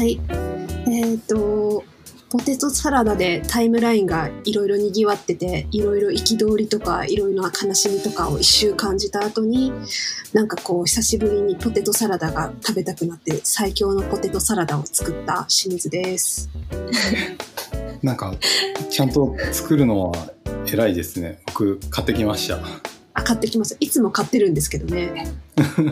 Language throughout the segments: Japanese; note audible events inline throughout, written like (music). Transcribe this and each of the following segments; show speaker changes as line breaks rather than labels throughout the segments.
はい。えっ、と、ポテトサラダでタイムラインがいろいろ賑わってて、いろいろ憤りとか、いろいろな悲しみとかを一周感じた後に、なんかこう、久しぶりにポテトサラダが食べたくなって、最強のポテトサラダを作った清水です。(laughs)
なんか、ちゃんと作るのは偉いですね。僕、買ってきました。
あ、買ってきます。いつも買ってるんですけどね。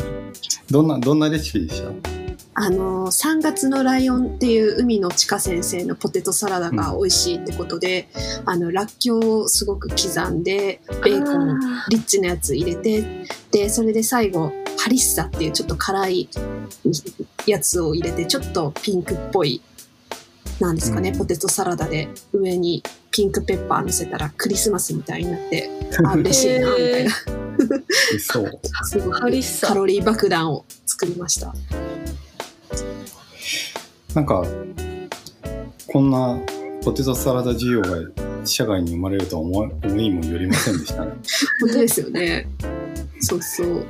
(laughs)
どんな、どんなレシピでした？
あの、3月のライオンっていう海の地下先生のポテトサラダが美味しいってことで、あの、らっきょうをすごく刻んで、ベーコン、
あ
リッチなやつ入れて、で、それで最後、ハリッサっていうちょっと辛いやつを入れて、ちょっとピンクっぽい、なんですかね、
うん
ポテトサラダで上にピンクペッパー乗せたらクリスマスみたいになって、あ、(laughs) 嬉しいな、みたいな。
そう。(laughs)
すごく
ハリッサ
カロリー爆弾を作りました。
なんか、こんなポテトサラダ需要が社外に生まれるとは思い思いもよりませんでしたね。
本当ですよね。そうそう。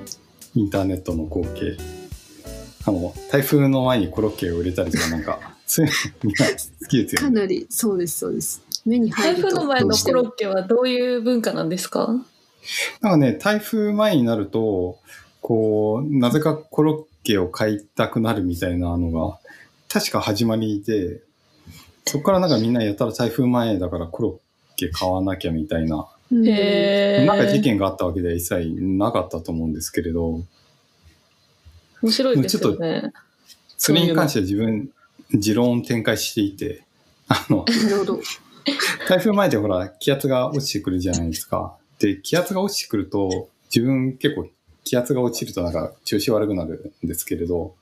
インターネットの光景。あの、台風の前にコロッケを売れたりとか、なんか、(laughs) そういうのみんな好きですよね。
かなり、そうです、そうです。目に入
台
ると。
風の前のコロッケはどういう文化なんですか？
なんかね、台風前になると、こう、なぜかコロッケを買いたくなるみたいなのが、確か始まりで、そこからなんかみんなやったら台風前だからコロッケ買わなきゃみたいな、なんか事件があったわけでは一切なかったと思うんですけれど、
面白いですよね。
それに関しては自分、持論を展開していて、あの。台風前でほら、気圧が落ちてくるじゃないですか。で、気圧が落ちてくると、自分結構気圧が落ちるとなんか調子悪くなるんですけれど、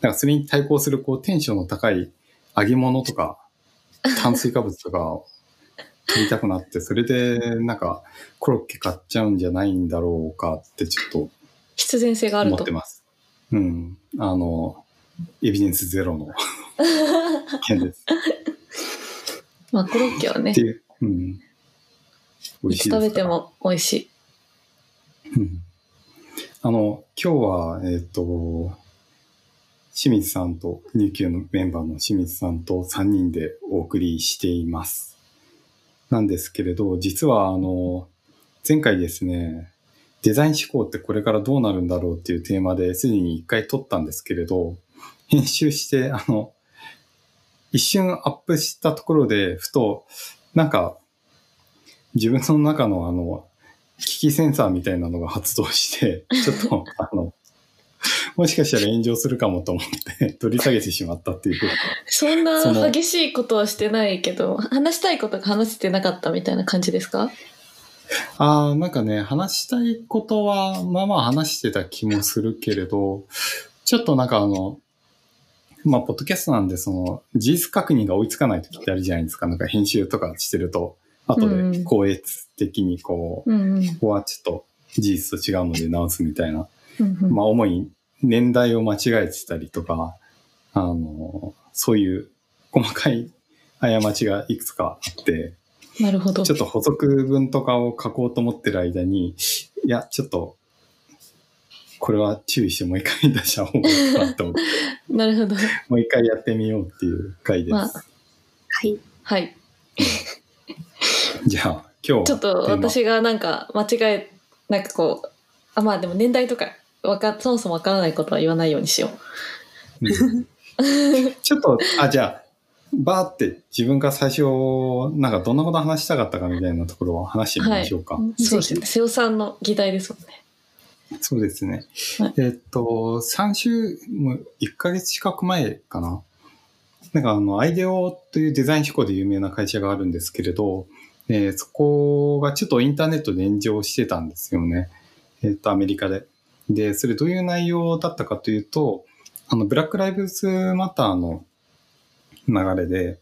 なんかそれに対抗するこうテンションの高い揚げ物とか炭水化物とかを取りたくなって、それでなんかコロッケ買っちゃうんじゃないんだろうかってちょっと
必然性があると
思って。ます。うん。あの、エビデンスゼロの (laughs) 件です。
まあコロッケはね
う。うん。美
いつ食べても美味しい。
うんあの、今日は、えっ、と、清水さんと、入級のメンバーの清水さんと3人でお送りしています。なんですけれど、実は、あの、前回ですね、デザイン思考ってこれからどうなるんだろうっていうテーマですでに一回撮ったんですけれど、編集して、あの、一瞬アップしたところで、ふと、なんか、自分の中のあの、機器センサーみたいなのが発動して、(laughs) ちょっと、あの、もしかしたら炎上するかもと思って (laughs) 取り下げてしまったっていう。
そんな激しいことはしてないけど、話したいことが話せてなかったみたいな感じですか？
ああ、なんかね、話したいことは、まあまあ話してた気もするけれど、ちょっとなんかあの、まあ、ポッドキャストなんで、その、事実確認が追いつかない時ってあるじゃないですか。なんか編集とかしてると、後で、
うんうん
高越的にこう、
うんうん
ここはちょっと事実と違うので直すみたいな。
うんうん
まあ、主に年代を間違えてたりとか、あの、そういう細かい過ちがいくつかあって、
なるほど
ちょ。っと補足文とかを書こうと思ってる間に、いや、ちょっと、これは注意してもう一回出した方がいいかなと思って、(laughs)
なるほど。
もう一回やってみようっていう回です。
まあ
はい。
はい。(laughs)
じゃあ、今日、
ちょっと私がなんか間違え、なんかこう、あ、まあでも年代とか、わか、そもそもわからないことは言わないようにしよ
うん (laughs) ちょっと、あ、じゃあ、バーって自分が最初、なんかどんなこと話したかったかみたいなところを話してみましょうか。
う。そうですね。瀬尾さんの議題ですもんね。
そうですね。
はい
えっと、3週、もう1ヶ月近く前かな。なんかあの、アイデオというデザイン思考で有名な会社があるんですけれど、えーそこがちょっとインターネットで炎上してたんですよね。えっと、アメリカで。で、それどういう内容だったかというと、あの、ブラックライブズマターの流れで、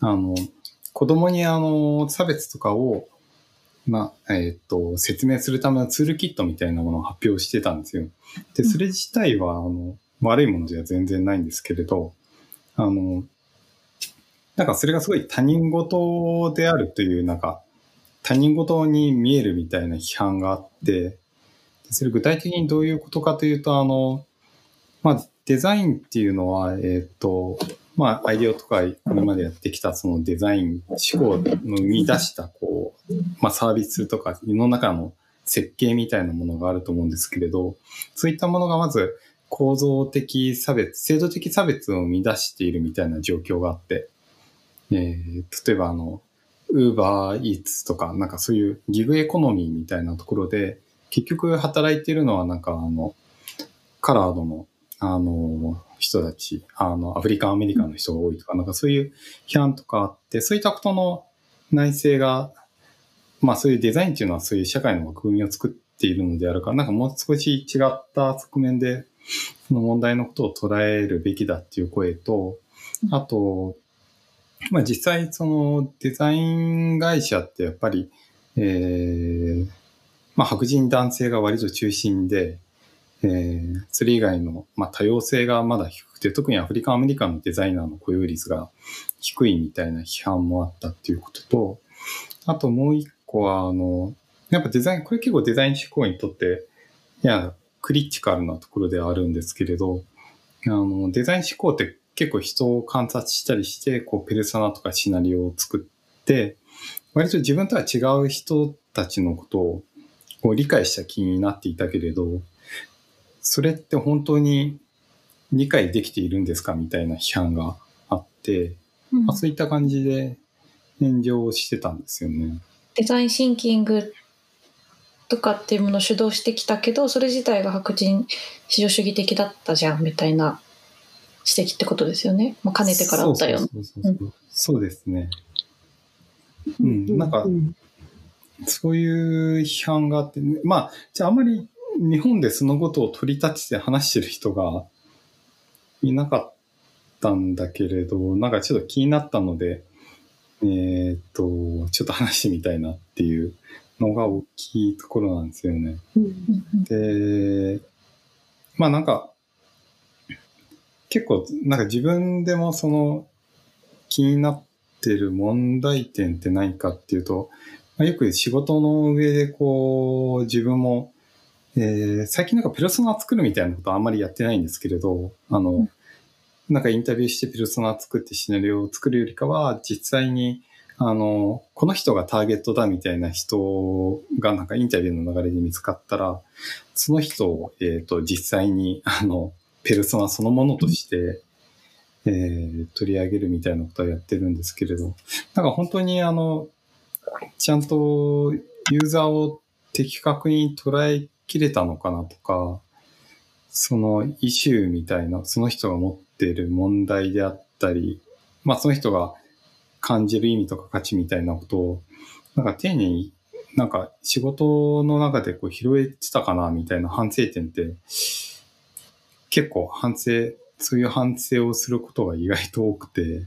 あの、子供にあの、差別とかを、まあ、えっ、と、説明するためのツールキットみたいなものを発表してたんですよ。で、それ自体は、あの、悪いものでは全然ないんですけれど、あの、なんかそれがすごい他人事であるという、なんか、他人事に見えるみたいな批判があって、それ具体的にどういうことかというと、あの、まあ、デザインっていうのは、えっ、と、まあ、アイデアとかこれまでやってきたそのデザイン、思考の生み出した、こう、まあ、サービスとか世の中の設計みたいなものがあると思うんですけれど、そういったものがまず構造的差別、制度的差別を生み出しているみたいな状況があって、えー、例えばあの、ウーバーイーツとか、なんかそういうギグエコノミーみたいなところで、結局働いてるのはなんかあの、カラードの、あの、人たち、あの、アフリカンアメリカンの人が多いとか、なんかそういう批判とかあって、そういったことの内政が、まあそういうデザインっていうのはそういう社会の枠組みを作っているのであるから、なんかもう少し違った側面で、その問題のことを捉えるべきだっていう声と、あと、まあ実際そのデザイン会社ってやっぱり、えー、まあ白人男性が割と中心で、えー、それ以外の、まあ、多様性がまだ低くて、特にアフリカンアメリカンのデザイナーの雇用率が低いみたいな批判もあったっていうことと、あともう一個は、あの、やっぱデザイン、これ結構デザイン思考にとって、いや、クリティカルなところではあるんですけれど、あの、デザイン思考って結構人を観察したりして、こう、ペルソナとかシナリオを作って、割と自分とは違う人たちのことをこう理解した気になっていたけれど、それって本当に理解できているんですかみたいな批判があって、うん、まあ、そういった感じで炎上してたんですよね。
デザインシンキングとかっていうものを主導してきたけどそれ自体が白人至上主義的だったじゃんみたいな指摘ってことですよね。まあ、かねてからあったよ
そうですね。うん、なんか、そういう批判があって、まあ、じゃああんまり日本でそのことを取り立てて話してる人がいなかったんだけれど、なんかちょっと気になったので、えー、っと、ちょっと話してみたいなっていうのが大きいところなんですよね。で、まあなんか、結構なんか自分でもその気になってる問題点って何かっていうと、まあ、よく仕事の上でこう自分もえー、最近なんかペルソナ作るみたいなことはあんまりやってないんですけれど、あの、うん、なんかインタビューしてペルソナ作ってシナリオを作るよりかは、実際に、あの、この人がターゲットだみたいな人がなんかインタビューの流れで見つかったら、その人を、えっ、ー、と、実際に、あの、ペルソナそのものとして、えー、取り上げるみたいなことはやってるんですけれど、なんか本当にあの、ちゃんとユーザーを的確に捉え切れたのかなとか、そのイシューみたいな、その人が持っている問題であったり、まあその人が感じる意味とか価値みたいなことを、なんか丁寧になんか仕事の中でこう拾えてたかなみたいな反省点って、結構反省、そういう反省をすることが意外と多くて、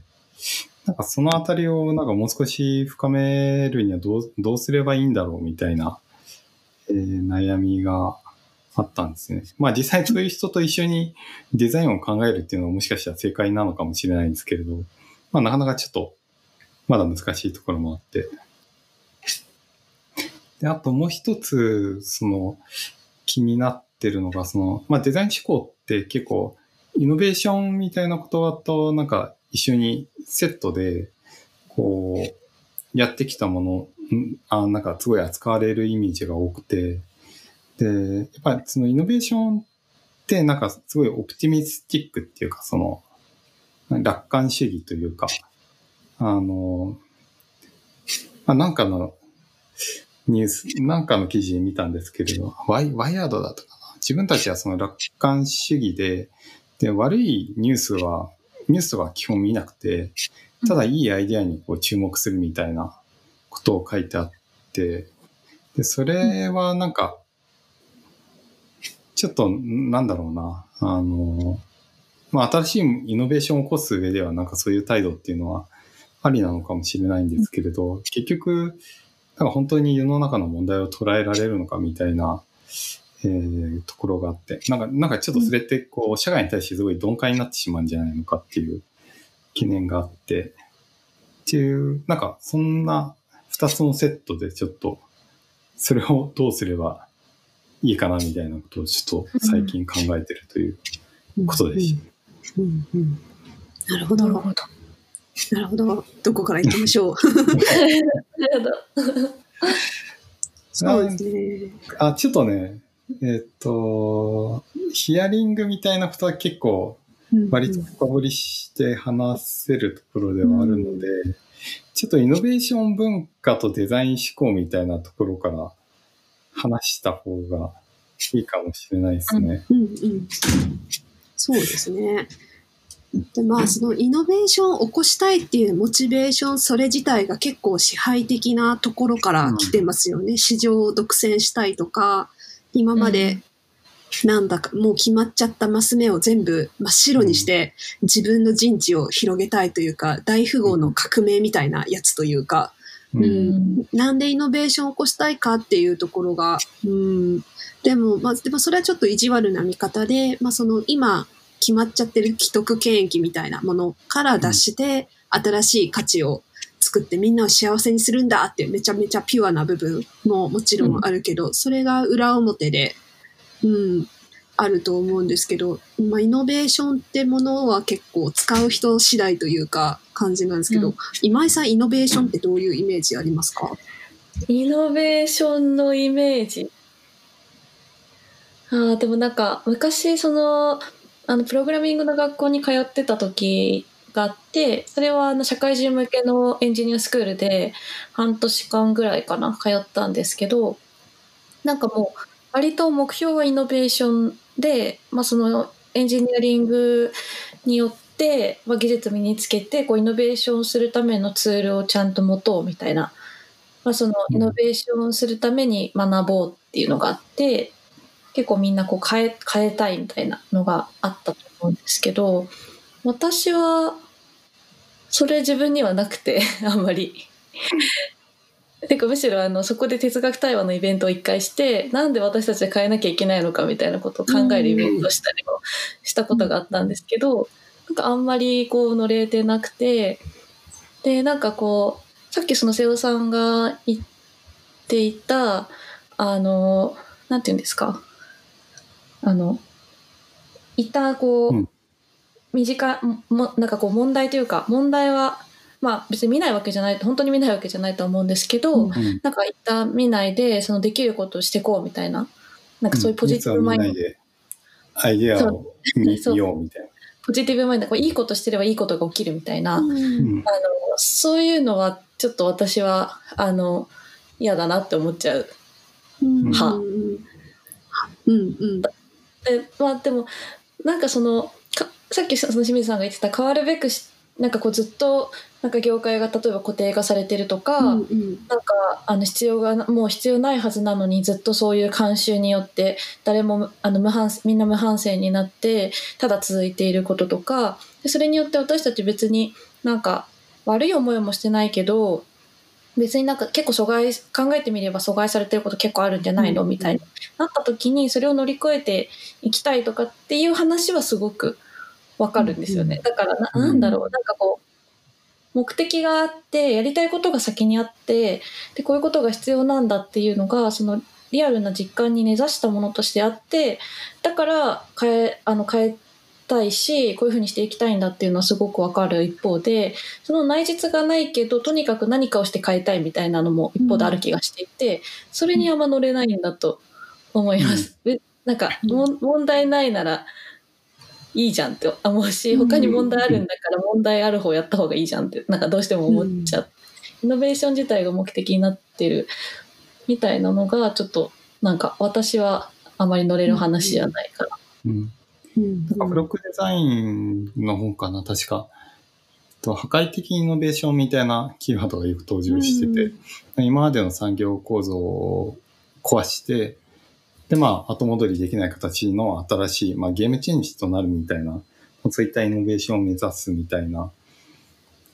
なんかそのあたりをなんかもう少し深めるにはどうどうすればいいんだろうみたいなえー、悩みがあったんですね。まあ実際そういう人と一緒にデザインを考えるっていうのはもしかしたら正解なのかもしれないんですけれど、まあなかなかちょっとまだ難しいところもあって。で、あともう一つ、その気になってるのが、その、まあデザイン思考って結構イノベーションみたいな言葉となんか一緒にセットで、こう、やってきたものあなんかすごい扱われるイメージが多くて、で、やっぱりそのイノベーションってなんかすごいオプティミスティックっていうか、その、楽観主義というか、あの、まあ、なんかのニュース、なんかの記事見たんですけれど、ワイワイヤードだとか。自分たちはその楽観主義で、で、悪いニュースは、ニュースは基本見なくて、ただいいアイデアにこう注目するみたいなことを書いてあって、で、それはなんか、ちょっと、なんだろうな、あの、まあ、新しいイノベーションを起こす上では、なんかそういう態度っていうのはありなのかもしれないんですけれど、結局、なんか本当に世の中の問題を捉えられるのかみたいな、えー、ところがあって、なんか、なんかちょっとそれってこう、社会に対してすごい鈍感になってしまうんじゃないのかっていう懸念があって、っていう、なんかそんな二つのセットでちょっと、それをどうすればいいかなみたいなことをちょっと最近考えてるということでした。
なるほど。
なるほど。
なるほど。どこから行きましょう。(laughs)
なるほど。(laughs)
そうですね。
あ、ちょっとね、えっと、ヒアリングみたいなことは結構割と深掘りして話せるところではあるので、ちょっとイノベーション文化とデザイン思考みたいなところから話した方がいいかもしれないですね。
うんうん。そうですね。でまあそのイノベーションを起こしたいっていうモチベーションそれ自体が結構支配的なところから来てますよね。市場を独占したいとか今までなんだかもう決まっちゃったマス目を全部真っ白にして自分の陣地を広げたいというか大富豪の革命みたいなやつというか、
う
うん。ん、なんでイノベーションを起こしたいかっていうところが、うん、でも、まあ、でもそれはちょっと意地悪な見方で、まあ、その今決まっちゃってる既得権益みたいなものから脱して、新しい価値を作ってみんなを幸せにするんだってめちゃめちゃピュアな部分ももちろんあるけど、それが裏表で、うん、あると思うんですけど、まあ、イノベーションってものは結構使う人次第というか感じなんですけど、
うん。
今井さんイノベーションってどういうイメージありますか？
イノベーションのイメージ？あーでもなんか昔そのあのプログラミングの学校に通ってた時があってそれはあの社会人向けのエンジニアスクールで半年間ぐらいかな通ったんですけどなんかもう割と目標はイノベーションで、まあ、そのエンジニアリングによって、まあ、技術身につけてこうイノベーションするためのツールをちゃんと持とうみたいな。まあ、その
うん。
イノベーションするために学ぼうっていうのがあって、結構みんなこう変え変えたいみたいなのがあったと思うんですけど私はそれ自分にはなくて (laughs) あんまり。(laughs) てかむしろあのそこで哲学対話のイベントを一回してなんで私たちで変えなきゃいけないのかみたいなことを考えるイベントをしたりもしたことがあったんですけど、なんかあんまりこう乗れてなくてでなんかこうさっきその瀬尾さんが言っていたあのなんて言うんですか？あのいたこう、
うん
短いもなんかこう問題というか問題はまあ別に見ないわけじゃない本当に見ないわけじゃないと思うんですけど、
うん。
うん
なんか一旦見ないでそのできることをしていこうみたいななんかそういうポジティブマインド、
実は見ないでアイデアを見ようみたいな。
ポジティブマインド。こういいことしてればいいことが起きるみたいな、
うん。
うん
あのそういうのはちょっと私はあの嫌だなって思っちゃう。
うん。
は。
うん。うん。
でまあでもなんかそのかさっきその清水さんが言ってた変わるべくしなんかこうずっとなんか業界が例えば固定化されてるとか、
うんうん。
なんかあの必要がもう必要ないはずなのにずっとそういう慣習によって誰もあの無反みんな無反省になってただ続いていることとかでそれによって私たち別になんか悪い思いもしてないけど別になんか結構阻害考えてみれば阻害されてること結構あるんじゃないの？
うん
みたいになった時にそれを乗り越えていきたいとかっていう話はすごくわかるんですよね。だからな
うん。
なんだろう。なんかこう目的があってやりたいことが先にあってでこういうことが必要なんだっていうのがそのリアルな実感に根ざしたものとしてあってだから変えあの変えたいしこういうふうにしていきたいんだっていうのはすごくわかる一方でその内実がないけどとにかく何かをして変えたいみたいなのも一方である気がしていて、それにあんま乗れないんだと思います。べなんか問題ないならいいじゃんって思うし他に問題あるんだから問題ある方やった方がいいじゃんってなんかどうしても思っちゃう、イノベーション自体が目的になってるみたいなのがちょっとなんか私はあまり乗れる話じゃないから。
うん。
うん。
なんかブロックデザインの本かな、確か。と破壊的イノベーションみたいなキーワードがよく登場してて、今までの産業構造を壊して、で、まあ、後戻りできない形の新しい、まあ、ゲームチェンジとなるみたいな、そういったイノベーションを目指すみたいな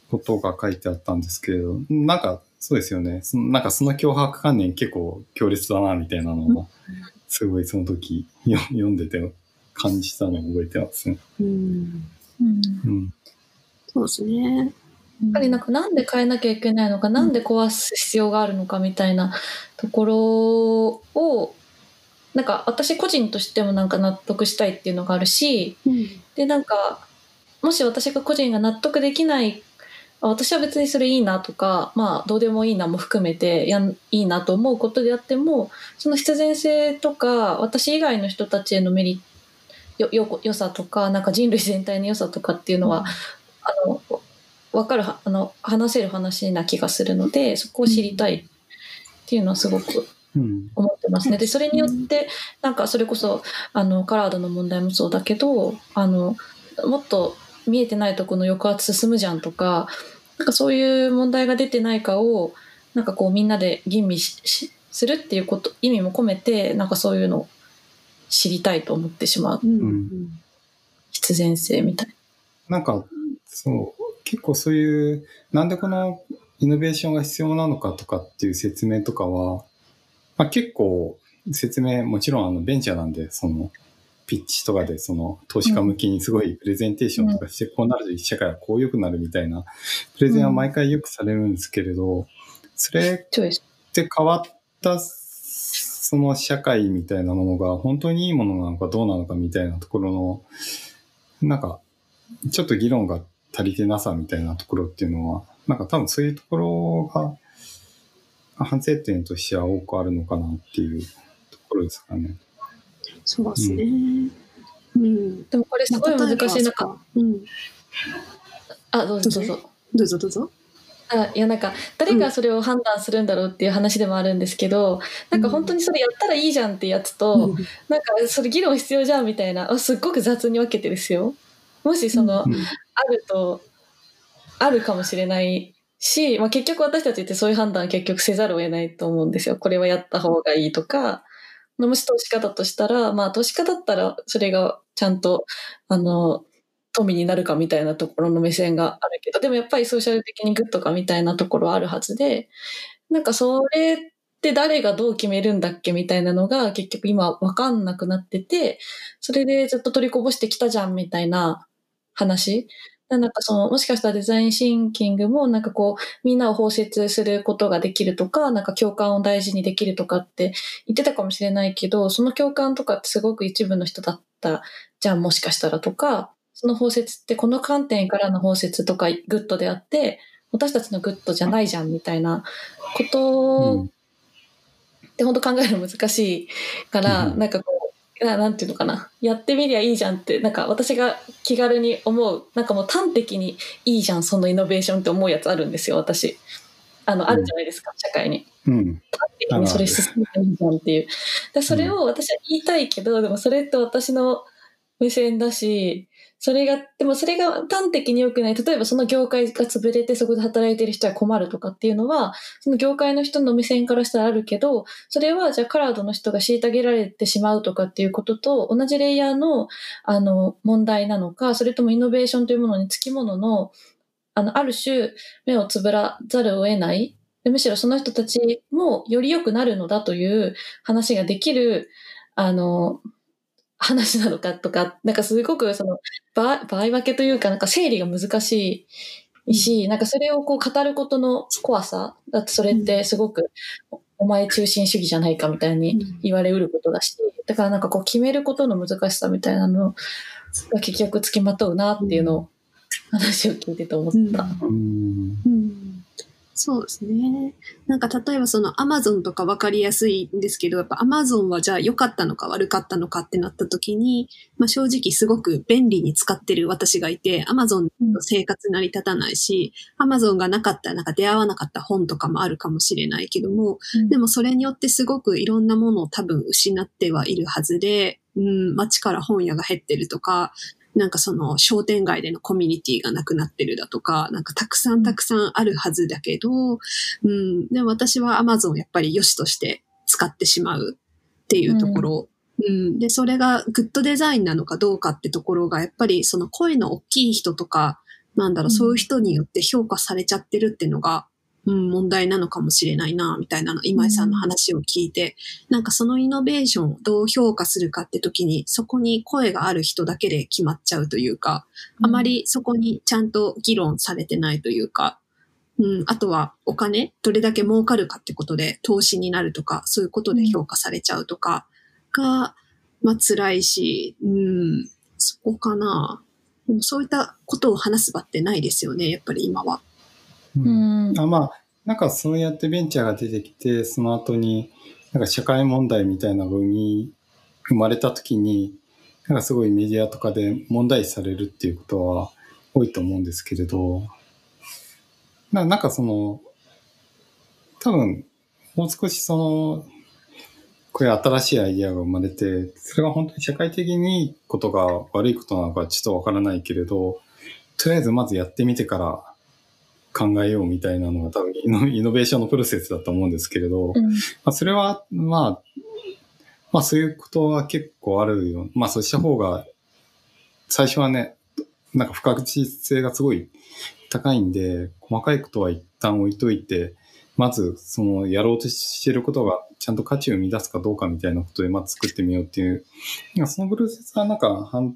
ことが書いてあったんですけれど、なんか、そうですよね。そのなんかその脅迫観念結構強烈だな、みたいなのが、すごいその時よ読んでて感じたのを覚えてますね。
うん
うん
うん。
そうですね。
やっぱりなんかなんで変えなきゃいけないのか、なんで壊す必要があるのかみたいなところをなんか私個人としてもなんか納得したいっていうのがあるし
うん
でなんかもし私が個人が納得できない私は別にそれいいなとか、まあ、どうでもいいなも含めてやんいいなと思うことであってもその必然性とか私以外の人たちへのメリよよ良さとかなんか人類全体の良さとかっていうのは、あの分かるあの話せる話な気がするのでそこを知りたいっていうのはすごく
うん。
思ってますね。でそれによってなんかそれこそあのカラードの問題もそうだけどあのもっと見えてないとこの抑圧進むじゃんとかなんかそういう問題が出てないかをなんかこうみんなで吟味ししするっていうこと意味も込めてなんかそういうのを知りたいと思ってしまう。
うん。
うん。
必然性みたい
なんか、そう、結構そういう、なんでこのイノベーションが必要なのかとかっていう説明とかは、まあ、結構説明、もちろんあのベンチャーなんで、その、ピッチとかでその投資家向けにすごいプレゼンテーションとかして、こうなると社会はこう良くなるみたいなプレゼンは毎回よくされるんですけれど、それ。って変わったその社会みたいなものが本当にいいものなのかどうなのかみたいなところの、なんか、ちょっと議論が足りてなさみたいなところっていうのは、なんか多分そういうところが反省点としては多くあるのかなっていうところですかね。
そうですね。うん。
でもこれすごい難しいなんか、
か。うん。
あどうぞどうぞ。
どうぞどうぞ。
あいやなんか誰がそれを判断するんだろうっていう話でもあるんですけど、なんか本当にそれやったらいいじゃんってやつと、
うん
なんかそれ議論必要じゃんみたいなあすっごく雑に分けてですよもしその、
うん
あるとあるかもしれないし、まあ、結局私たちってそういう判断は結局せざるを得ないと思うんですよ。これはやった方がいいとか。もし投資家だとしたらまあ投資家だったらそれがちゃんとあの富になるかみたいなところの目線があるけどでもやっぱりソーシャル的にグッドかみたいなところはあるはずでなんかそれって誰がどう決めるんだっけみたいなのが結局今わかんなくなっててそれでずっと取りこぼしてきたじゃんみたいな話なんかそのもしかしたらデザインシンキングもなんかこうみんなを包摂することができるとかなんか共感を大事にできるとかって言ってたかもしれないけどその共感とかってすごく一部の人だったじゃんもしかしたらとかその包摂ってこの観点からの包摂とかグッドであって私たちのグッドじゃないじゃんみたいなこと
うん
って本当考えるの難しいから、
うん。
なんかこうななんていうのかな。やってみりゃいいじゃんってなんか私が気軽に思うなんかもう端的にいいじゃんそのイノベーションって思うやつあるんですよ私。あのあるじゃないですか、社会に。
うん。
的にそれ進めばいいじゃんっていう。でそれを私は言いたいけど、でもそれって私の目線だしそれがでもそれが端的に良くない。例えばその業界が潰れてそこで働いてる人は困るとかっていうのはその業界の人の目線からしたらあるけどそれはじゃあカラードの人が虐げられてしまうとかっていうことと同じレイヤーのあの問題なのかそれともイノベーションというものにつきもののあのある種目をつぶらざるを得ない。でむしろその人たちもより良くなるのだという話ができるあの話なのかとかなんかすごくその場場合分けというかなんか整理が難しいし、なんかそれをこう語ることの怖さだってそれってすごくお前中心主義じゃないかみたいに言われうることだしだからなんかこう決めることの難しさみたいなのが結局つきまとうなっていうのを話を聞いてて思った。
うん。
うんそうですね。なんか例えばそのアマゾンとかわかりやすいんですけど、やっぱアマゾンはじゃあ良かったのか悪かったのかってなった時に、まあ正直すごく便利に使ってる私がいて、アマゾンの生活成り立たないし、アマゾンがなかったらなんか出会わなかった本とかもあるかもしれないけども、でもそれによってすごくいろんなものを多分失ってはいるはずで、うん、街から本屋が減ってるとか、なんかその商店街でのコミュニティがなくなってるだとか、なんかたくさんたくさんあるはずだけど、うん、でも私は Amazon をやっぱり良しとして使ってしまうっていうところ、うん、で、それがグッドデザインなのかどうかってところが、やっぱりその声の大きい人とか、なんだろう、
うん。
そういう人によって評価されちゃってるっていうのが、うん、問題なのかもしれないな、みたいなの、今井さんの話を聞いて、なんかそのイノベーションをどう評価するかって時に、そこに声がある人だけで決まっちゃうというか、あまりそこにちゃんと議論されてないというか、うん、あとはお金、どれだけ儲かるかってことで投資になるとか、そういうことで評価されちゃうとかが、まあ辛いし、うん、そこかな。でもそういったことを話す場ってないですよね、やっぱり今は。
う
ん。
あまあ、なんかそうやってベンチャーが出てきて、その後に、なんか社会問題みたいなのが生、まれた時に、なんかすごいメディアとかで問題視されるっていうことは多いと思うんですけれど、ななんかその、多分、もう少しその、こういう新しいアイディアが生まれて、それが本当に社会的にいいことが悪いことなのかちょっとわからないけれど、とりあえずまずやってみてから考えようみたいなのが多分 (laughs) イノベーションのプロセスだと思うんですけれど、
うん
まあ、それは、まあ、まあそういうことは結構あるよ。まあそうした方が、最初はね、なんか不確実性がすごい高いんで、細かいことは一旦置いといて、まずそのやろうとしてることがちゃんと価値を生み出すかどうかみたいなことでまず作ってみようっていう、そのプロセスはなんか反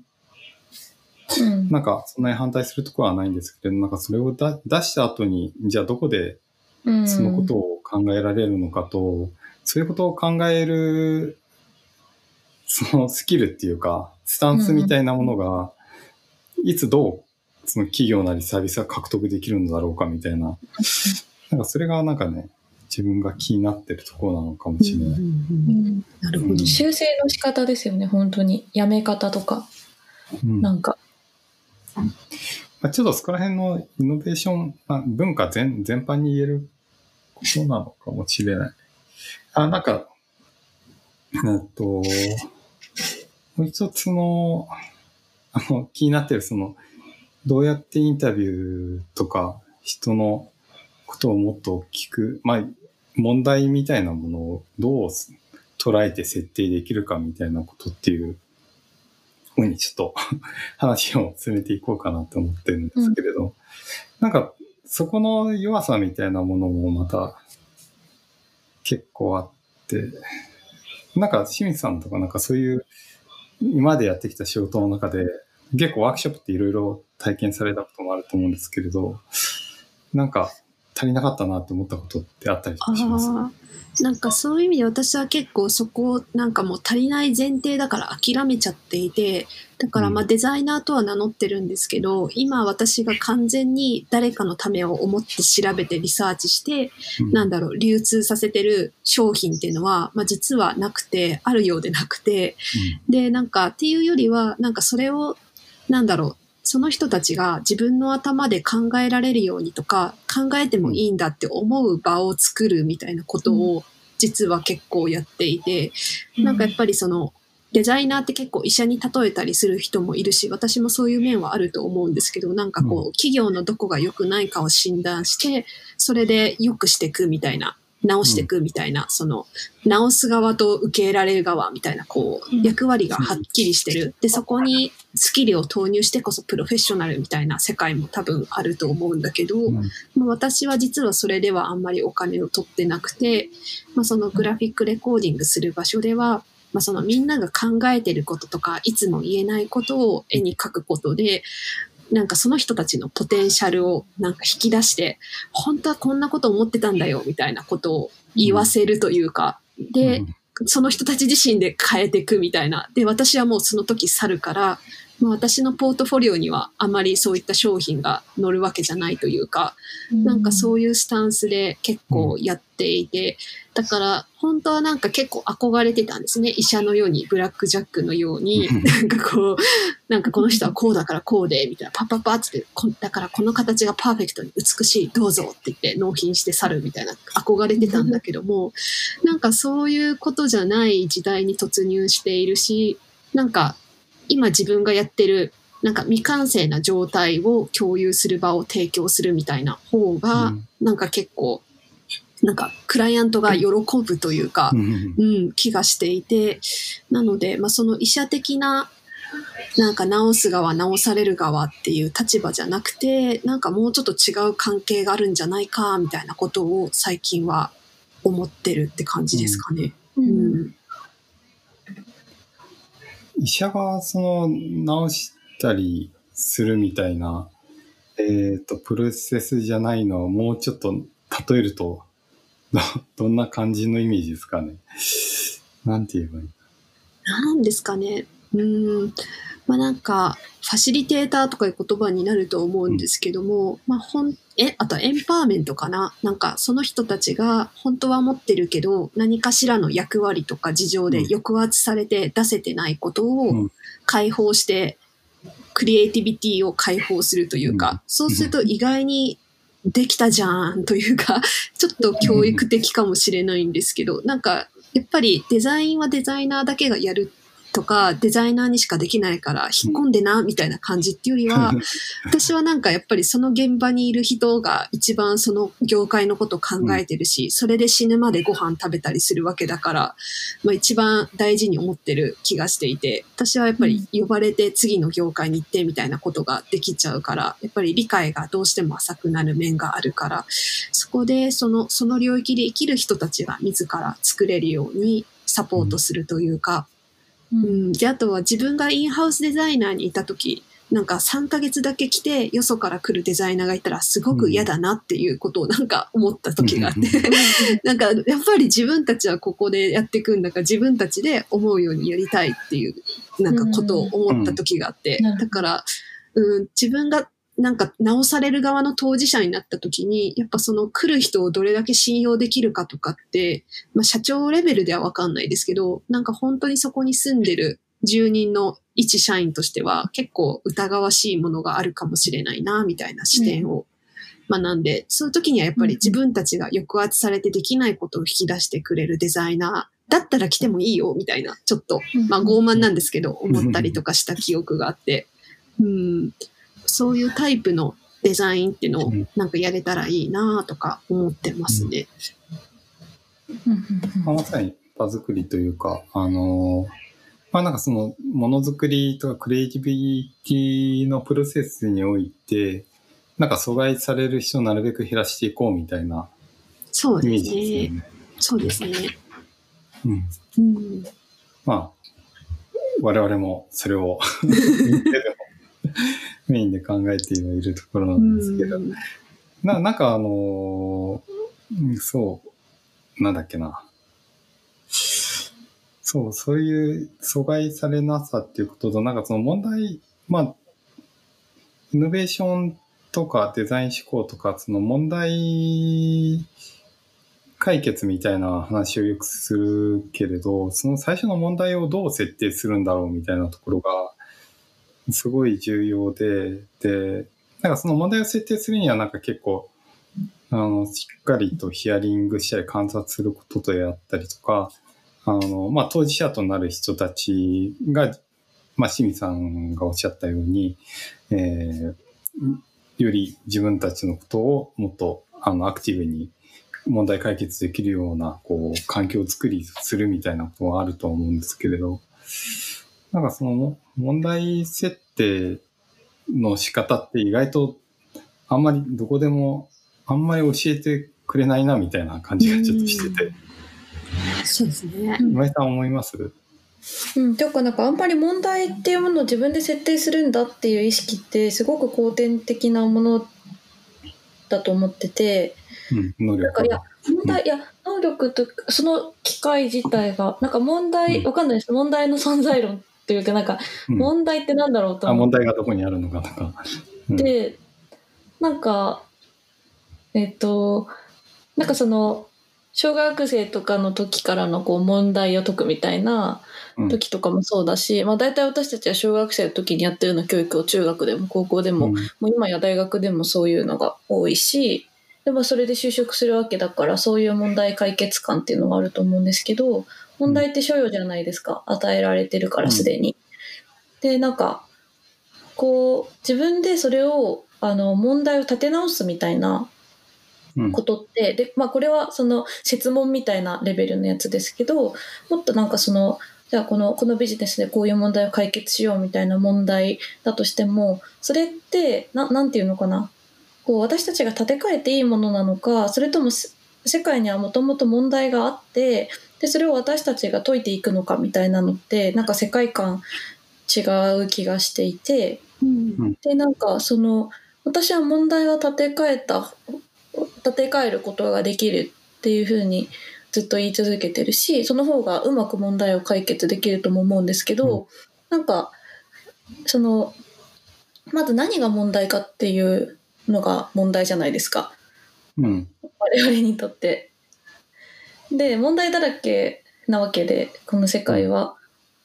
うん
なんか、そんなに反対するところはないんですけど、なんかそれをだ出した後に、じゃあどこで
うん
そのことを考えられるのかと、そういうことを考える、そのスキルっていうか、スタンスみたいなものが、いつどう、その企業なりサービスが獲得できるのだろうかみたいな、なんかそれがなんかね、自分が気になってるところなのかもしれない。
うんうん
う
うん
ん
なるほど。
うん
修正の仕方ですよね、本当に。やめ方とか、
うん
なんか。
まあ、ちょっとそこら辺のイノベーション、まあ、文化全全般に言えることなのかもしれない。あ、なんか、えっと、もう一つの、あの、気になってるその、どうやってインタビューとか人のことをもっと聞く、まあ、問題みたいなものをどう捉えて設定できるかみたいなことっていうふうにちょっと (laughs) 話を進めていこうかなと思ってるんですけれど、なんかそこの弱さみたいなものもまた結構あって、なんか清水さんとかなんかそういう今までやってきた仕事の中で結構ワークショップっていろいろ体験されたこともあると思うんですけれど、なんか足りなかったなって思ったことってあったりします？
ああ、なんかそういう意味で私は結構そこをなんかもう足りない前提だから諦めちゃっていて、だからまあ
うん
デザイナーとは名乗ってるんですけど、今私が完全に誰かのためを思って調べてリサーチして、
うん。
なんだろう、流通させてる商品っていうのは、まあ実はなくて、あるようでなくて、で、なんかっていうよりは、なんかそれを、なんだろう、その人たちが自分の頭で考えられるようにとか、考えてもいいんだって思う場を作るみたいなことを、実は結構やっていて、なんかやっぱりその、デザイナーって結構医者に例えたりする人もいるし、私もそういう面はあると思うんですけど、なんかこう、
う
企業のどこが良くないかを診断して、それで良くしていくみたいな、直していくみたいな、その、直す側と受け入れられる側みたいな、こう、
うん。
役割がはっきりしてる。で、そこにスキルを投入してこそプロフェッショナルみたいな世界も多分あると思うんだけど、
うん。
まあ、私は実はそれではあんまりお金を取ってなくて、まあ、そのグラフィックレコーディングする場所では、まあ、そのみんなが考えてることとか、いつも言えないことを絵に描くことで、なんかその人たちのポテンシャルをなんか引き出して、本当はこんなこと思ってたんだよ、みたいなことを言わせるというか、で、
うん
その人たち自身で変えていくみたいな。で、私はもうその時去るから、まあ、私のポートフォリオにはあまりそういった商品が載るわけじゃないというか、なんかそういうスタンスで結構やっていて、だから本当はなんか結構憧れてたんですね。医者のように、ブラックジャックのように、
うん。
なんかこう、なんかこの人はこうだからこうで、みたいな、パッパッパッつって、こだからこの形がパーフェクトに美しい、どうぞって言って納品して去るみたいな、憧れてたんだけども、なんかそういうことじゃない時代に突入しているし、なんか今自分がやってるなんか未完成な状態を共有する場を提供するみたいな方が、
うん
なんか結構、なんかクライアントが喜ぶというか
う、ん
うん、気がしていて、なので、まあその医者的な、なんか治す側、治される側っていう立場じゃなくて、なんかもうちょっと違う関係があるんじゃないか、みたいなことを最近は思ってるって感じですかね。
う
うんん。
医者がその治したりするみたいな、えっ、と、プロセスじゃないのをもうちょっと例えると、ど (laughs) どんな感じのイメージですかね。なんて言えばいい
なんですかね。うん。まあなんか、ファシリテーターとかいう言葉になると思うんですけども、まあほん、え、あとエンパワーメントかな？なんかその人たちが本当は持ってるけど、何かしらの役割とか事情で抑圧されて出せてないこと
う
を
ん。
解放して、クリエイティビティを解放するというか、
うん。
そうすると意外にできたじゃんというか、(laughs) ちょっと教育的かもしれないんですけど、なんか、やっぱりデザインはデザイナーだけがやるとか、デザイナーにしかできないから引っ込んでな、みたいな感じっていうよりは、(laughs) 私はなんかやっぱりその現場にいる人が一番その業界のことを考えてるし、それで死ぬまでご飯食べたりするわけだから、まあ一番大事に思ってる気がしていて、私はやっぱり呼ばれて次の業界に行ってみたいなことができちゃうから、やっぱり理解がどうしても浅くなる面があるから、そこでその、その領域で生きる人たちが自ら作れるようにサポートするというか、
う
うん。ん、で、あとは自分がインハウスデザイナーにいた時、なんか3ヶ月だけ来て、よそから来るデザイナーがいたらすごく嫌だなっていうことをなんか思った時があって、(laughs) なんかやっぱり自分たちはここでやっていくんだから自分たちで思うようにやりたいっていうなんかことを思った時があって、
うん。
だから、うん、自分がなんか直される側の当事者になった時に、やっぱその来る人をどれだけ信用できるかとかって、まあ社長レベルではわかんないですけど、なんか本当にそこに住んでる住人の一社員としては結構疑わしいものがあるかもしれないな、みたいな視点を学ん。で、そういう時にはやっぱり自分たちが抑圧されてできないことを引き出してくれるデザイナーだったら来てもいいよ、みたいな、ちょっとまあ傲慢なんですけど、思ったりとかした記憶があって、うん、そういうタイプのデザインっていうのを
うん
なんかやれたらいいなとか思ってますね。
まさに場作りというか、あのーまあなんかそのものづくりとかクリエイティビティのプロセスにおいて、なんか阻害される人をなるべく減らしていこうみたいなイメー
そうですね。
ジですよね。
そうですね。
うん。
うん、
まあ、我々もそれを (laughs) メインで考えてはいるところなんですけど、
うん
ななんかあのーうんそう、なんだっけな。そう、そういう阻害されなさっていうことと、なんかその問題、まあ、イノベーションとかデザイン思考とか、その問題解決みたいな話をよくするけれど、その最初の問題をどう設定するんだろうみたいなところが、すごい重要で、で、なんかその問題を設定するにはなんか結構、あの、しっかりとヒアリングしたり観察することであったりとか、あの、まあ、当事者となる人たちが、まあ、清水さんがおっしゃったように、えーより自分たちのことをもっと、あの、アクティブに問題解決できるような、こう、環境を作りするみたいなことはあると思うんですけれど、なんかその問題設定の仕方って意外とあんまりどこでもあんまり教えてくれないなみたいな感じがちょっとしてて、
そうですね。
今井さん思います？
うん、ていうかなんかあんまり問題っていうものを自分で設定するんだっていう意識ってすごく後天的なものだと思ってて。
うん、能力。
なんかいや問題、いや能力とその機械自体がなんか問題、
うん。
わかんないです。問題の存在論というかなんか
うん。
問題ってなんだろうと
あ
思って。
問題がどこにあるのかとか。うん。
で、なんか、えっと、なんかその、小学生とかの時からのこう問題を解くみたいな
うん。
時とかもそうだし、まあ大体私たちは小学生の時にやってるような教育を中学でも高校でも、
うん。
もう今や大学でもそういうのが多いし、でもそれで就職するわけだからそういう問題解決感っていうのがあると思うんですけど問題って所有じゃないですか。与えられてるからすでに。でなんかこう自分でそれをあの問題を立て直すみたいな
うん。
ことってで、まあ、これはその設問みたいなレベルのやつですけどもっとなんかそのじゃあこのこのビジネスでこういう問題を解決しようみたいな問題だとしてもそれってななんていうのかな。こう私たちが立て替えていいものなのかそれともせ世界にはもともと問題があってでそれを私たちが解いていくのかみたいなのってなんか世界観違う気がしていて。
うん
でなんかその私は問題は立て替えた立て替えることができるっていうふうにずっと言い続けてるしその方がうまく問題を解決できるとも思うんですけど、なんか、その、まず何が問題かっていうのが問題じゃないですか。
うん。
我々にとって。で、問題だらけなわけで、この世界は。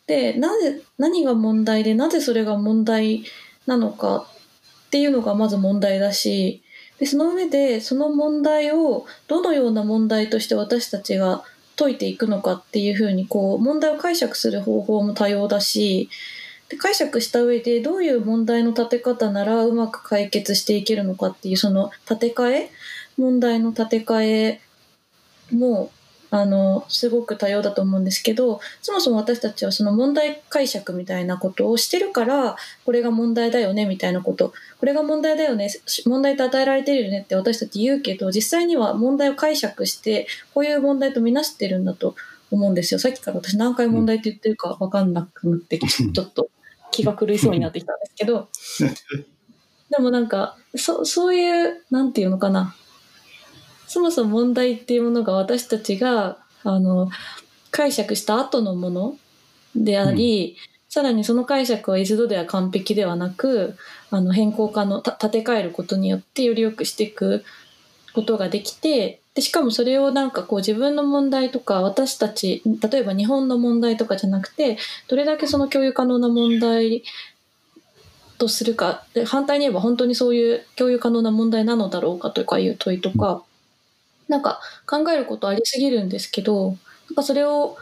で、なぜ、何が問題で、なぜそれが問題なのかっていうのがまず問題だし、で、その上で、その問題をどのような問題として私たちが解いていくのかっていうふうに、こう、問題を解釈する方法も多様だし、で解釈した上でどういう問題の立て方ならうまく解決していけるのかっていうその立て替え問題の立て替えもあのすごく多様だと思うんですけどそもそも私たちはその問題解釈みたいなことをしてるからこれが問題だよねみたいなこと。これが問題だよね問題と与えられてるよねって私たち言うけど実際には問題を解釈してこういう問題とみなしてるんだと思うんですよ。さっきから私何回問題って言ってるか分かんなくなってきてちょっと (laughs) 気が狂いそうになってきたんですけど。でもなんかそそういうなんていうのかなそもそも問題っていうものが私たちがあの解釈した後のものであり、さらにその解釈は一度では完璧ではなくあの変更可能た立て替えることによってより良くしていくことができてでしかもそれをなんかこう自分の問題とか私たち例えば日本の問題とかじゃなくてどれだけその共有可能な問題とするかで反対に言えば本当にそういう共有可能な問題なのだろうかとかいう問いとか、なんか考えることありすぎるんですけどなんかそれを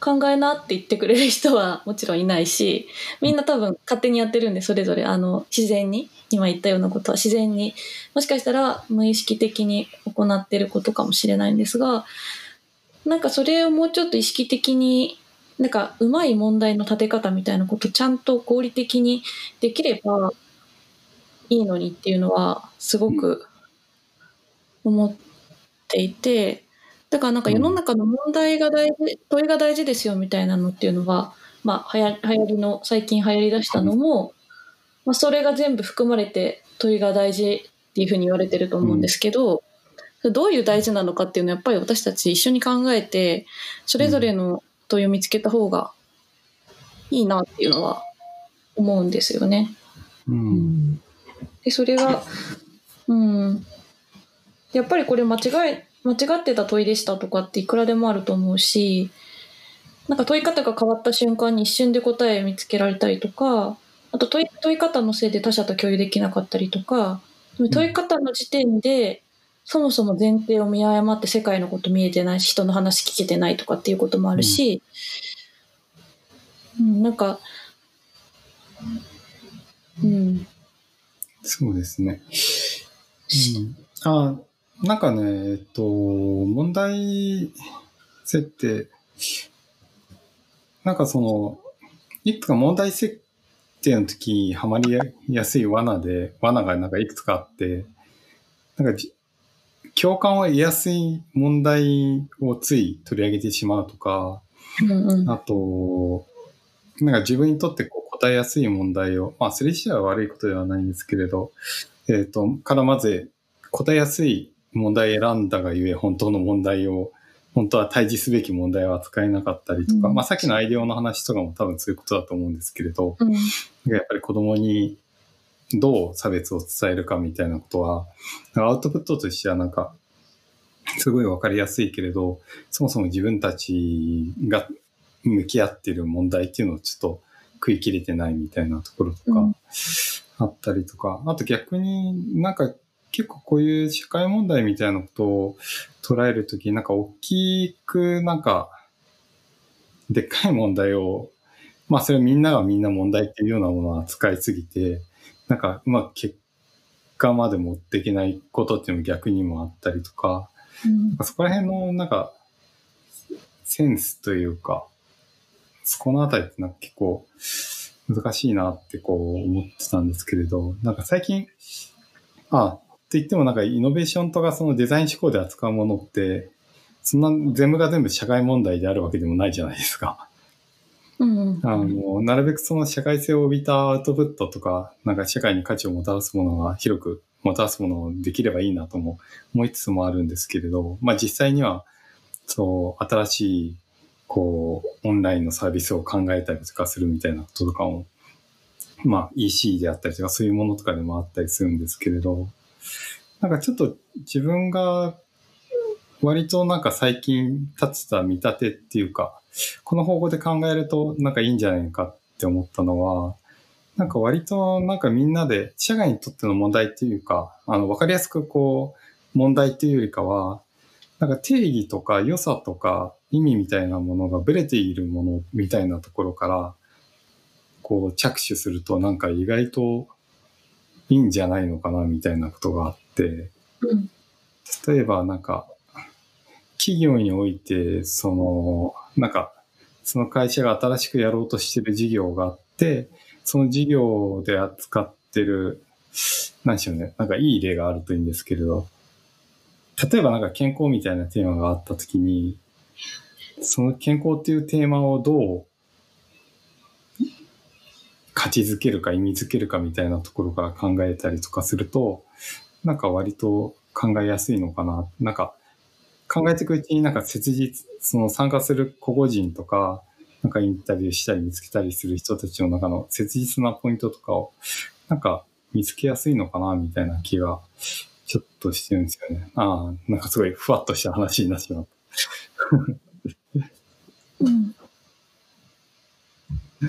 考えなって言ってくれる人は (laughs) もちろんいないしみんな多分勝手にやってるんでそれぞれ。あの自然に今言ったようなことは。自然に。もしかしたら無意識的に行ってることかもしれないんですがなんかそれをもうちょっと意識的になんかうまい問題の立て方みたいなことちゃんと合理的にできればいいのにっていうのはすごく思っていてだからなんか世の中の問題が大事問いが大事ですよみたいなのっていうのはまあ流行流行りの最近流行りだしたのも、まあ、それが全部含まれて問いが大事っていうふうに言われてると思うんですけど、どういう大事なのかっていうのはやっぱり私たち一緒に考えてそれぞれの問いを見つけた方がいいなっていうのは思うんですよね。
うん。
でそれがうんやっぱりこれ間違い間違ってた問いでしたとかっていくらでもあると思うしなんか問い方が変わった瞬間に一瞬で答えを見つけられたりとかあと問い問い方のせいで他者と共有できなかったりとか問い方の時点でそもそも前提を見誤って世界のこと見えてないし人の話聞けてないとかっていうこともあるし、うん、なんかうん。
そうですね。うん、あなんかね、えっと、問題設定、なんかその、いくつか問題設定の時にはまりやすい罠で、罠がなんかいくつかあって、なんかじ共感を得やすい問題をつい取り上げてしまうとか、
うんうん。
あと、なんか自分にとってこう答えやすい問題を、まあ、それ自体は悪いことではないんですけれど、えっ、と、からまず答えやすい問題を選んだがゆえ、本当の問題を、本当は対峙すべき問題を扱えなかったりとか、
うん。
まあ、さっきのアイデアの話とかも多分そういうことだと思うんですけれど、
うん。
やっぱり子供にどう差別を伝えるかみたいなことは、アウトプットとしてはなんか、すごいわかりやすいけれど、そもそも自分たちが向き合っている問題っていうのをちょっと食い切れてないみたいなところとか
うん。
あったりとか、あと逆になんか結構こういう社会問題みたいなことを捉えるとき、なんか大きくなんか、でっかい問題をまあそれみんながみんな問題っていうようなものを扱いすぎて、なんかうまく結果まで持っていけないことっていうのも逆にもあったりとか、
うん。
そこら辺のなんかセンスというか、そこのあたりってなんか結構難しいなってこう思ってたんですけれど、なんか最近、あ、って言ってもなんかイノベーションとかそのデザイン思考で扱うものって、そんな全部が全部社会問題であるわけでもないじゃないですか。
うん
あの、なるべくその社会性を帯びたアウトプットとか、なんか社会に価値をもたらすものが広くもたらすものをできればいいなとも思いつつもあるんですけれど、まあ実際には、そう、新しいこう、オンラインのサービスを考えたりとかするみたいなこととかも、まあ EC であったりとかそういうものとかでもあったりするんですけれど、なんかちょっと自分が割となんか最近立てた見立てっていうか、この方法で考えるとなんかいいんじゃないかって思ったのは、なんか割となんかみんなで社外にとっての問題っていうか、あの、わかりやすくこう、問題っていうよりかは、なんか定義とか良さとか意味みたいなものがブレているものみたいなところから、こう着手するとなんか意外といいんじゃないのかなみたいなことがあって、
うん、
例えばなんか企業において、その、なんか、その会社が新しくやろうとしてる事業があって、その事業で扱ってる、何でしょうね、なんかいい例があるといいんですけれど、例えばなんか健康みたいなテーマがあったときに、その健康っていうテーマをどう価値づけるか意味づけるかみたいなところから考えたりとかすると、なんか割と考えやすいのかな。なんか考えていくうちになんか切実、その参加する個々人とか、なんかインタビューしたり見つけたりする人たちの中の切実なポイントとかを、なんか見つけやすいのかなみたいな気がちょっとしてるんですよね。ああ、なんかすごいふわっとした話になってしまった。(laughs)
うん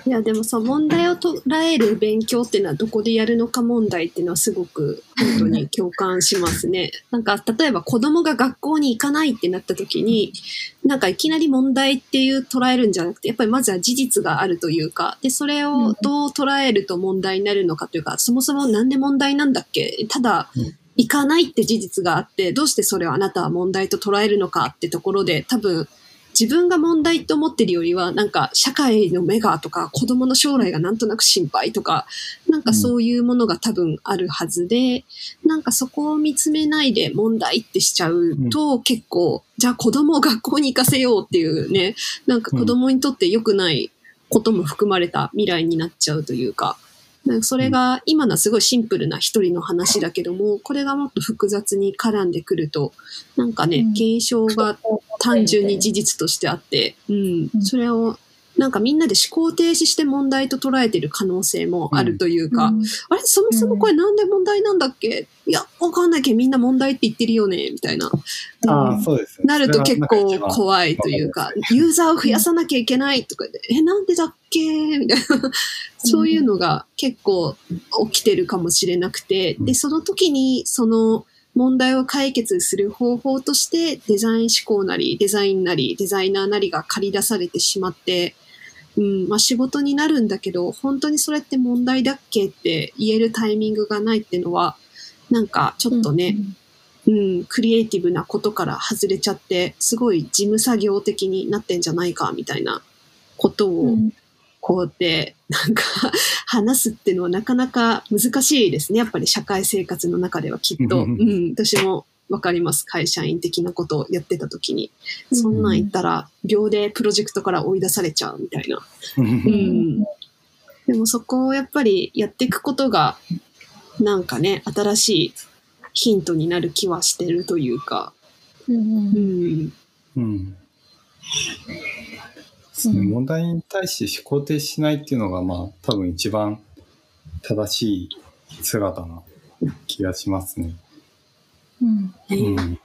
いやでもさ問題を捉える勉強っていうのはどこでやるのか問題っていうのはすごく本当に共感しますね。なんか例えば子供が学校に行かないってなった時になんかいきなり問題っていう捉えるんじゃなくてやっぱりまずは事実があるというかでそれをどう捉えると問題になるのかというかそもそもなんで問題なんだっけ？ただ行かないって事実があってどうしてそれをあなたは問題と捉えるのかってところで多分自分が問題と思ってるよりは、なんか社会の目がとか子供の将来がなんとなく心配とか、なんかそういうものが多分あるはずで、うん、なんかそこを見つめないで問題ってしちゃうと、結構、じゃあ子供を学校に行かせようっていうね、なんか子供にとって良くないことも含まれた未来になっちゃうというか、それが今のはすごいシンプルな一人の話だけども、これがもっと複雑に絡んでくると、なんかね、現象が単純に事実としてあって、うん、それをなんかみんなで思考停止して問題と捉えてる可能性もあるというか、うん、あれそもそもこれなんで問題なんだっけ、いや、わかんないけどみんな問題って言ってるよね、みたいな。
ああ、そうです、
ね、なると結構怖いというか、ユーザーを増やさなきゃいけないとかで、え、なんでだっけ？みたいな。そういうのが結構起きてるかもしれなくて、で、その時にその、問題を解決する方法としてデザイン思考なりデザインなりデザイナーなりが借り出されてしまってうん、まあ仕事になるんだけど、本当にそれって問題だっけって言えるタイミングがないっていうのは、なんかちょっとね、うん、うん、クリエイティブなことから外れちゃって、すごい事務作業的になってんじゃないか、みたいなことを、こうやって、なんか (laughs) 話すっていうのはなかなか難しいですね。やっぱり社会生活の中ではきっと。(laughs) うん、私もわかります。会社員的なことをやってた時に。そんなん言ったら、秒でプロジェクトから追い出されちゃうみたいな。うん、でもそこをやっぱりやっていくことが、なんかね、新しいヒントになる気はしてるというか。
うん。
うん。問題に対して思考停止しないっていうのが、まあ、多分一番正しい姿な気がしますね。
うん。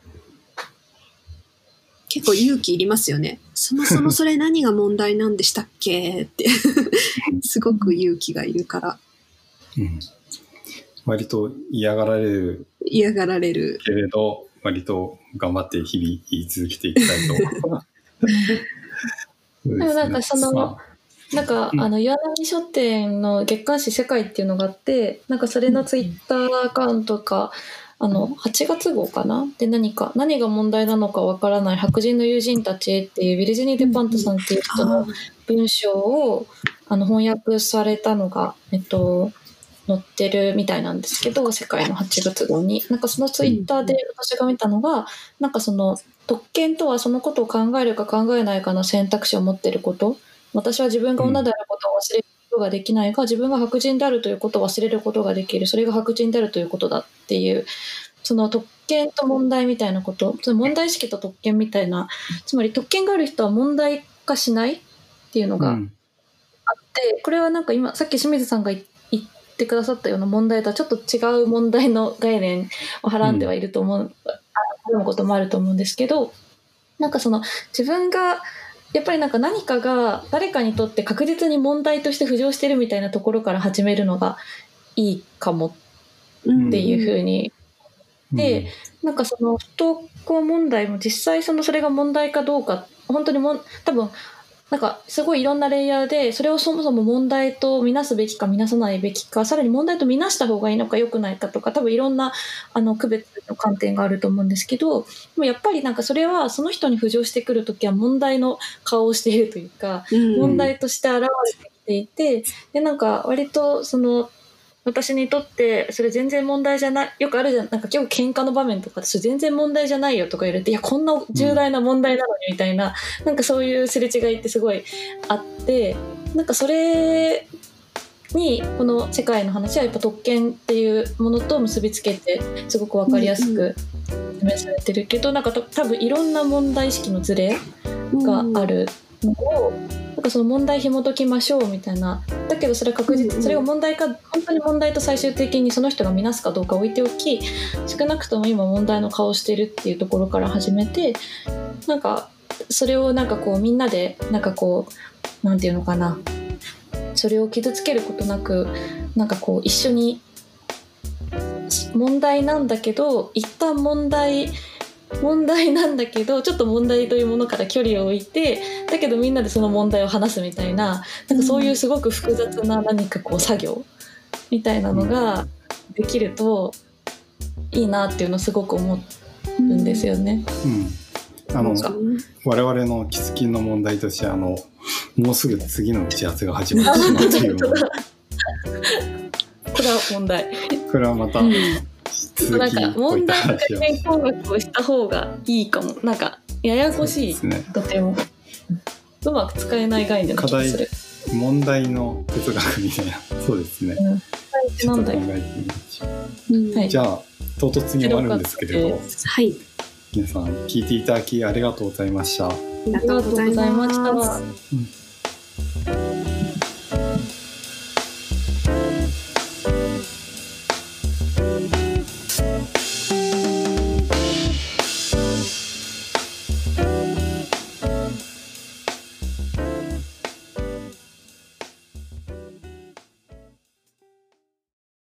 結構勇気いりますよね。そもそもそれ何が問題なんでしたっけ？って。すごく勇気がいるから。
うん、割と嫌がられる。
嫌がられる。
けれど、割と頑張って日々言い続けていきたいと。(laughs)
でもなんかその、まあ、なんか、うん、あの、岩波書店の月刊誌世界っていうのがあって、なんかそれのツイッターアカウントか、あの、8月号かな？で何か、何が問題なのかわからない白人の友人たちっていう、ビルジニー・デ・パントさんっていう人の文章を、あの、翻訳されたのが、えっと、載ってるみたいなんですけど、世界の8月号に。なんかそのツイッターで私が見たのが、なんかその、特権とはそのことを考えるか考えないかの選択肢を持っていること。私は自分が女であることを忘れることができないが、自分が白人であるということを忘れることができる。それが白人であるということだっていうその特権と問題みたいなこと。その問題意識と特権みたいな。つまり特権がある人は問題化しないっていうのがあっ
うん
て、これはなんか今さっき清水さんが言ってくださったような問題とはちょっと違う問題の概念をはらんではいると思う、あることもあると思うんですけどなんかその自分がやっぱりなんか何かが誰かにとって確実に問題として浮上してるみたいなところから始めるのがいいかも。っていうふうに。でなんかその不登校問題も実際そのそれが問題かどうか本当にもん多分なんかすごいいろんなレイヤーでそれをそもそも問題とみなすべきかみなさないべきかさらに問題とみなした方がいいのか良くないかとか多分いろんなあの区別の観点があると思うんですけどでもやっぱりなんかそれはその人に浮上してくる時は問題の顔をしているというか問題として現れてきていてでなんか割とその私にとってそれ全然問題じゃないよくあるじゃんなんか今日喧嘩の場面とかでそれ全然問題じゃないよとか言われていやこんな重大な問題なのにみたいな、なんかそういうすれ違いってすごいあってなんかそれにこの世界の話はやっぱ特権っていうものと結びつけてすごく分かりやすく説明されてるけど、なんかた多分いろんな問題意識のズレがあるのを、なんかその問題紐解きましょうみたいな。だけどそれは確実それが問題か本当に問題と最終的にその人が見なすかどうか置いておき少なくとも今問題の顔をしてるっていうところから始めてなんかそれをなんかこうみんなでなんかこうなんていうのかな。それを傷つけることなくなんかこう一緒に問題なんだけど一旦問題問題なんだけどちょっと問題というものから距離を置いてだけどみんなでその問題を話すみたいななんかそういうすごく複雑な何かこう作業みたいなのができるといいなっていうのをすごく思うんですよね。
うん、あの我々のキツキンの問題としてあのもうすぐ次の打ち合わせが始まってしまうという (laughs)
これは問題。
これはまた
うん
続
なんか問題と
話を
か言語学をした方がいいかも。なんかややこしい。
ね。
とても。うまく使えない概念の気がする。
問題の哲学みたいな。そうですね。ちょっと考。えてみましょう。
うん。
はい。
じゃあ唐突に終わるんですけれど。
はい。
皆さん聞いていただきありがとうございました。
ありが
ありがとうございました。
うん